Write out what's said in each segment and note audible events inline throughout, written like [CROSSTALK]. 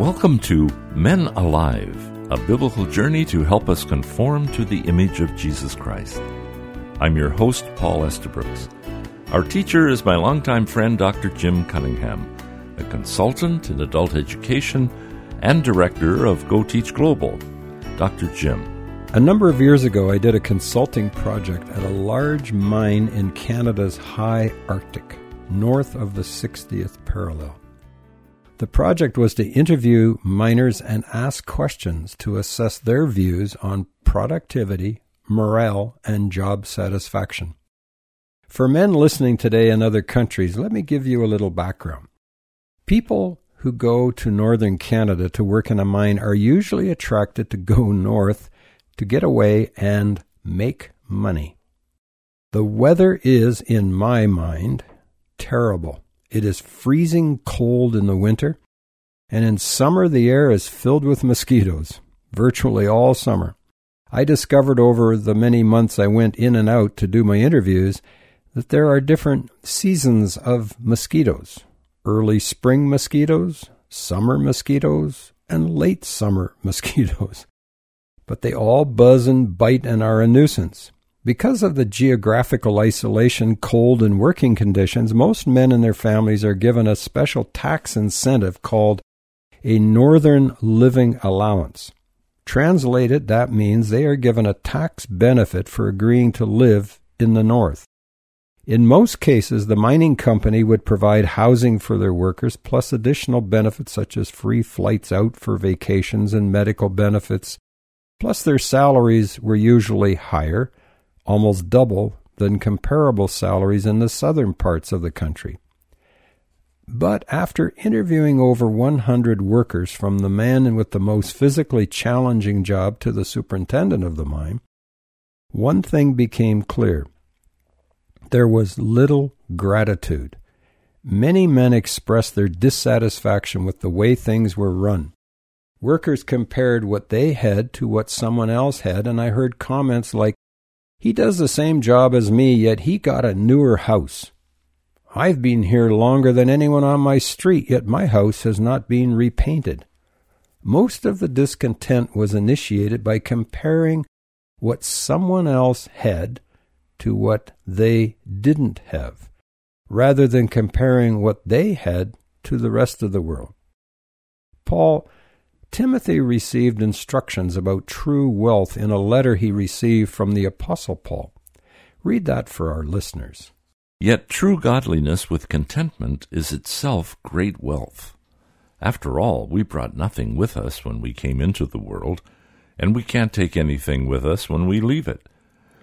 Welcome to Men Alive, a biblical journey to help us conform to the image of Jesus Christ. I'm your host, Paul Estabrooks. Our teacher is my longtime friend, Dr. Jim Cunningham, a consultant in adult education and director of Go Teach Global. Dr. Jim. A number of years ago, I did a consulting project at a large mine in Canada's high Arctic, north of the 60th parallel. The project was to interview miners and ask questions to assess their views on productivity, morale, and job satisfaction. For men listening today in other countries, let me give you a little background. People who go to northern Canada to work in a mine are usually attracted to go north to get away and make money. The weather is, in my mind, terrible. It is freezing cold in the winter, and in summer the air is filled with mosquitoes, virtually all summer. I discovered over the many months I went in and out to do my interviews that there are different seasons of mosquitoes early spring mosquitoes, summer mosquitoes, and late summer [LAUGHS] mosquitoes. But they all buzz and bite and are a nuisance. Because of the geographical isolation, cold, and working conditions, most men and their families are given a special tax incentive called a Northern Living Allowance. Translated, that means they are given a tax benefit for agreeing to live in the North. In most cases, the mining company would provide housing for their workers, plus additional benefits such as free flights out for vacations and medical benefits. Plus, their salaries were usually higher almost double than comparable salaries in the southern parts of the country. But after interviewing over 100 workers, from the man with the most physically challenging job to the superintendent of the mine, one thing became clear. There was little gratitude. Many men expressed their dissatisfaction with the way things were run. Workers compared what they had to what someone else had, and I heard comments like, he does the same job as me, yet he got a newer house. I've been here longer than anyone on my street, yet my house has not been repainted. Most of the discontent was initiated by comparing what someone else had to what they didn't have, rather than comparing what they had to the rest of the world. Paul Timothy received instructions about true wealth in a letter he received from the Apostle Paul. Read that for our listeners. Yet true godliness with contentment is itself great wealth. After all, we brought nothing with us when we came into the world, and we can't take anything with us when we leave it.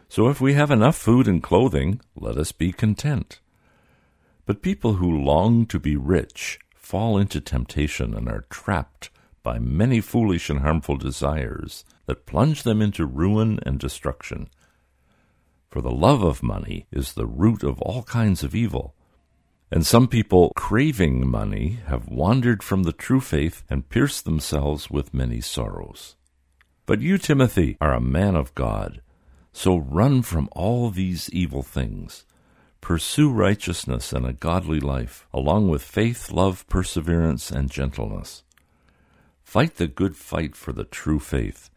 So if we have enough food and clothing, let us be content. But people who long to be rich fall into temptation and are trapped by many foolish and harmful desires that plunge them into ruin and destruction. For the love of money is the root of all kinds of evil. And some people craving money have wandered from the true faith and pierced themselves with many sorrows. But you, Timothy, are a man of God, so run from all these evil things. Pursue righteousness and a godly life, along with faith, love, perseverance, and gentleness. Fight the good fight for the true faith.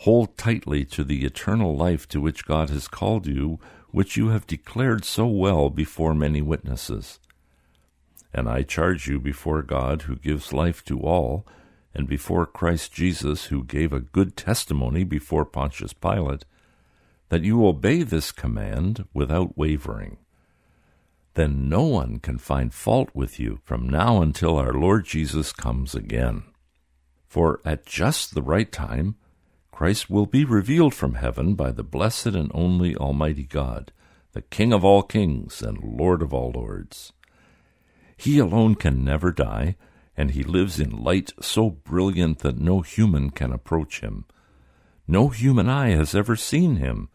Hold tightly to the eternal life to which God has called you, which you have declared so well before many witnesses. And I charge you before God, who gives life to all, and before Christ Jesus, who gave a good testimony before Pontius Pilate, that you obey this command without wavering. Then no one can find fault with you from now until our Lord Jesus comes again. For at just the right time, Christ will be revealed from heaven by the blessed and only Almighty God, the King of all kings and Lord of all lords. He alone can never die, and he lives in light so brilliant that no human can approach him. No human eye has ever seen him,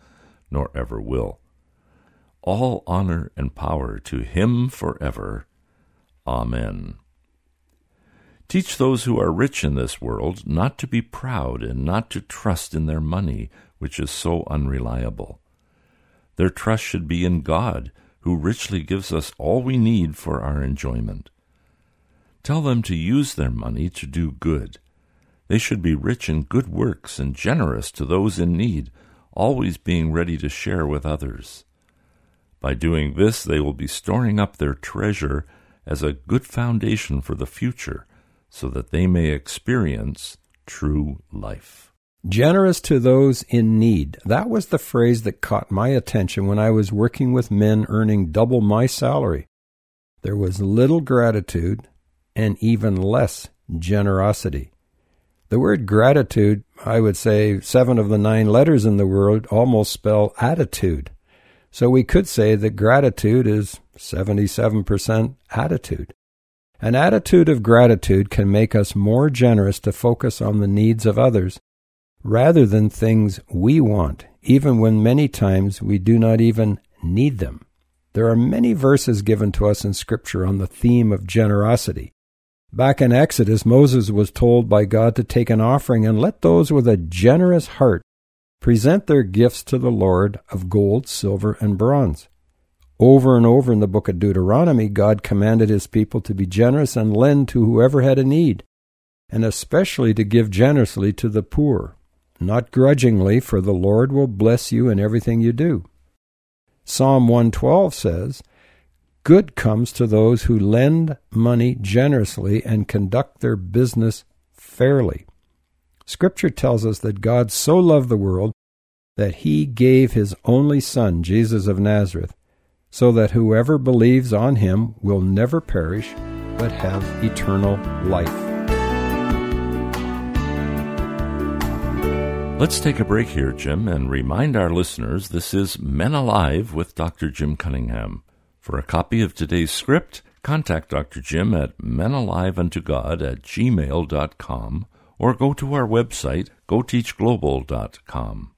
nor ever will. All honor and power to him forever. Amen. Teach those who are rich in this world not to be proud and not to trust in their money, which is so unreliable. Their trust should be in God, who richly gives us all we need for our enjoyment. Tell them to use their money to do good. They should be rich in good works and generous to those in need, always being ready to share with others. By doing this, they will be storing up their treasure as a good foundation for the future, so that they may experience true life. Generous to those in need. That was the phrase that caught my attention when I was working with men earning double my salary. There was little gratitude and even less generosity. The word gratitude, I would say seven of the nine letters in the word almost spell attitude. So we could say that gratitude is 77% attitude. An attitude of gratitude can make us more generous to focus on the needs of others rather than things we want, even when many times we do not even need them. There are many verses given to us in Scripture on the theme of generosity. Back in Exodus, Moses was told by God to take an offering and let those with a generous heart present their gifts to the Lord of gold, silver, and bronze. Over and over in the book of Deuteronomy, God commanded his people to be generous and lend to whoever had a need, and especially to give generously to the poor not grudgingly, for the Lord will bless you in everything you do. Psalm 112 says, Good comes to those who lend money generously and conduct their business fairly. Scripture tells us that God so loved the world that he gave his only Son, Jesus of Nazareth, so that whoever believes on him will never perish, but have eternal life. Let's take a break here, Jim, and remind our listeners this is Men Alive with Dr. Jim Cunningham. For a copy of today's script, contact Dr. Jim at menaliveuntogod at gmail.com or go to our website, goteachglobal.com.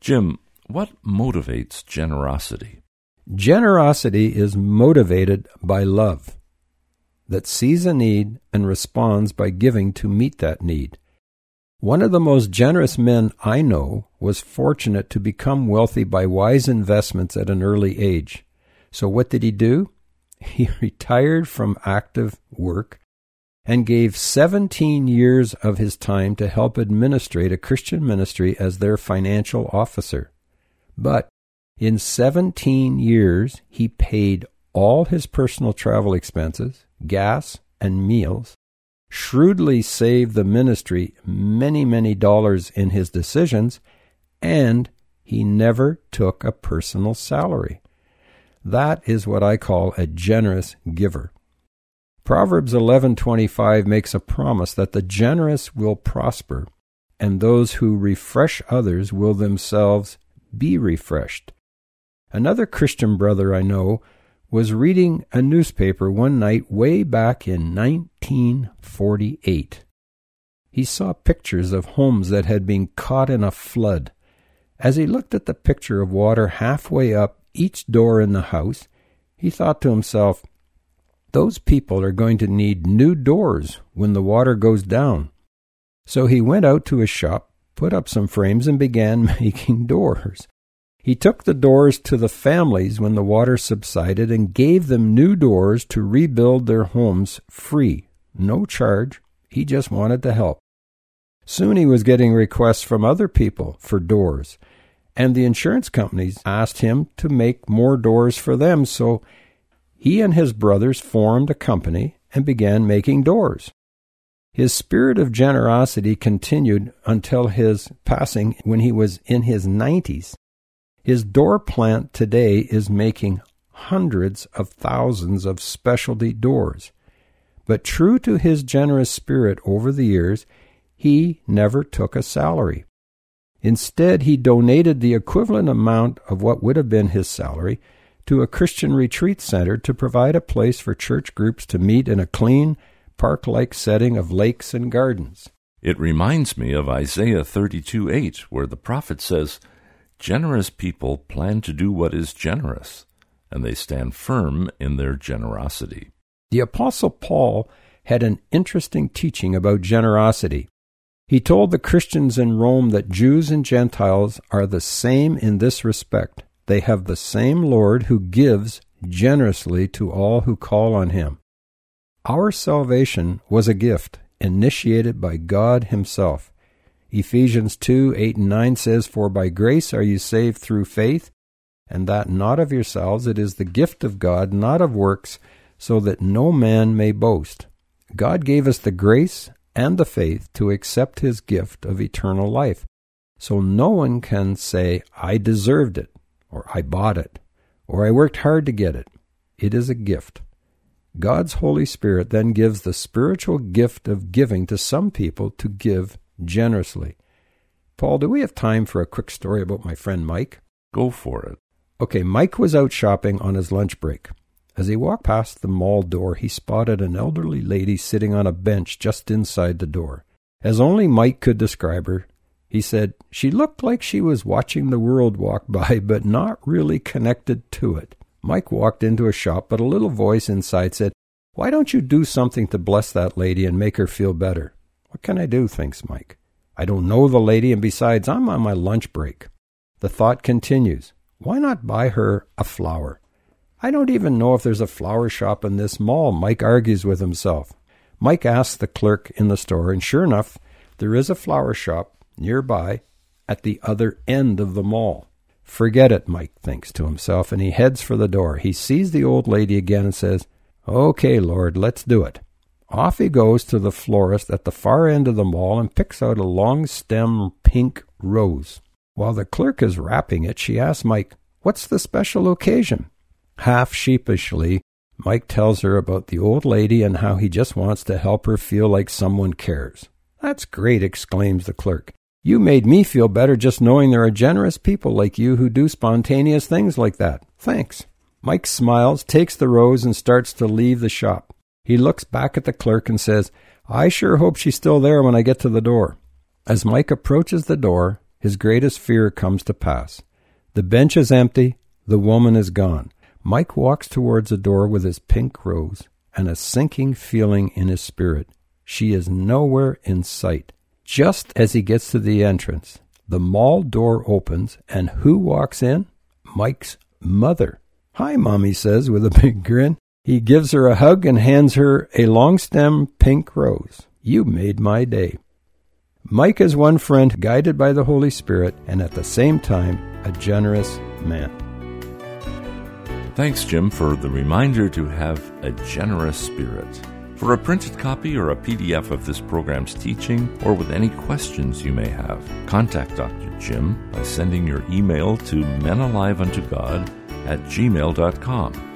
Jim, what motivates generosity? Generosity is motivated by love that sees a need and responds by giving to meet that need. One of the most generous men I know was fortunate to become wealthy by wise investments at an early age. So, what did he do? [LAUGHS] He retired from active work and gave 17 years of his time to help administrate a Christian ministry as their financial officer. But in 17 years, he paid all his personal travel expenses, gas, and meals, shrewdly saved the ministry many, many dollars in his decisions, and he never took a personal salary. That is what I call a generous giver. Proverbs 11:25 makes a promise that the generous will prosper and those who refresh others will themselves be refreshed. Another Christian brother I know was reading a newspaper one night way back in 1948. He saw pictures of homes that had been caught in a flood. As he looked at the picture of water halfway up each door in the house, he thought to himself, those people are going to need new doors when the water goes down. So he went out to his shop, put up some frames, and began [LAUGHS] making doors. He took the doors to the families when the water subsided and gave them new doors to rebuild their homes free, no charge. He just wanted to help. Soon he was getting requests from other people for doors, and the insurance companies asked him to make more doors for them, so he and his brothers formed a company and began making doors. His spirit of generosity continued until his passing when he was in his 90s. His door plant today is making hundreds of thousands of specialty doors. But true to his generous spirit over the years, he never took a salary. Instead, he donated the equivalent amount of what would have been his salary to a Christian retreat center to provide a place for church groups to meet in a clean, park like setting of lakes and gardens. It reminds me of Isaiah 32 8, where the prophet says, Generous people plan to do what is generous, and they stand firm in their generosity. The Apostle Paul had an interesting teaching about generosity. He told the Christians in Rome that Jews and Gentiles are the same in this respect. They have the same Lord who gives generously to all who call on him. Our salvation was a gift initiated by God Himself. Ephesians 2 8 and 9 says, For by grace are you saved through faith, and that not of yourselves, it is the gift of God, not of works, so that no man may boast. God gave us the grace and the faith to accept His gift of eternal life. So no one can say, I deserved it, or I bought it, or I worked hard to get it. It is a gift. God's Holy Spirit then gives the spiritual gift of giving to some people to give generously. Paul, do we have time for a quick story about my friend Mike? Go for it. Okay, Mike was out shopping on his lunch break. As he walked past the mall door, he spotted an elderly lady sitting on a bench just inside the door. As only Mike could describe her, he said she looked like she was watching the world walk by, [LAUGHS] but not really connected to it. Mike walked into a shop, but a little voice inside said, Why don't you do something to bless that lady and make her feel better? What can I do? thinks Mike. I don't know the lady, and besides, I'm on my lunch break. The thought continues Why not buy her a flower? I don't even know if there's a flower shop in this mall, Mike argues with himself. Mike asks the clerk in the store, and sure enough, there is a flower shop nearby at the other end of the mall. Forget it, Mike thinks to himself, and he heads for the door. He sees the old lady again and says, Okay, Lord, let's do it. Off he goes to the florist at the far end of the mall and picks out a long stem pink rose. While the clerk is wrapping it, she asks Mike, What's the special occasion? Half sheepishly, Mike tells her about the old lady and how he just wants to help her feel like someone cares. That's great, exclaims the clerk. You made me feel better just knowing there are generous people like you who do spontaneous things like that. Thanks. Mike smiles, takes the rose, and starts to leave the shop. He looks back at the clerk and says, I sure hope she's still there when I get to the door. As Mike approaches the door, his greatest fear comes to pass. The bench is empty, the woman is gone. Mike walks towards the door with his pink rose and a sinking feeling in his spirit. She is nowhere in sight. Just as he gets to the entrance, the mall door opens, and who walks in? Mike's mother. Hi, Mommy says with a big grin. He gives her a hug and hands her a long stem pink rose. You made my day. Mike is one friend guided by the Holy Spirit and at the same time a generous man. Thanks, Jim, for the reminder to have a generous spirit. For a printed copy or a PDF of this program's teaching, or with any questions you may have, contact Dr. Jim by sending your email to menaliveuntogod at gmail.com.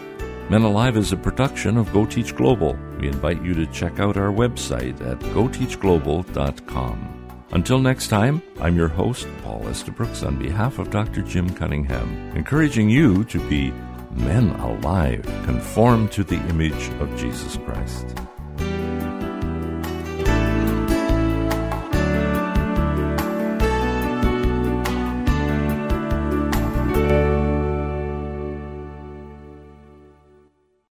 Men Alive is a production of Go Teach Global. We invite you to check out our website at goteachglobal.com. Until next time, I'm your host, Paul Estabrooks, on behalf of Dr. Jim Cunningham, encouraging you to be men alive, conform to the image of Jesus Christ.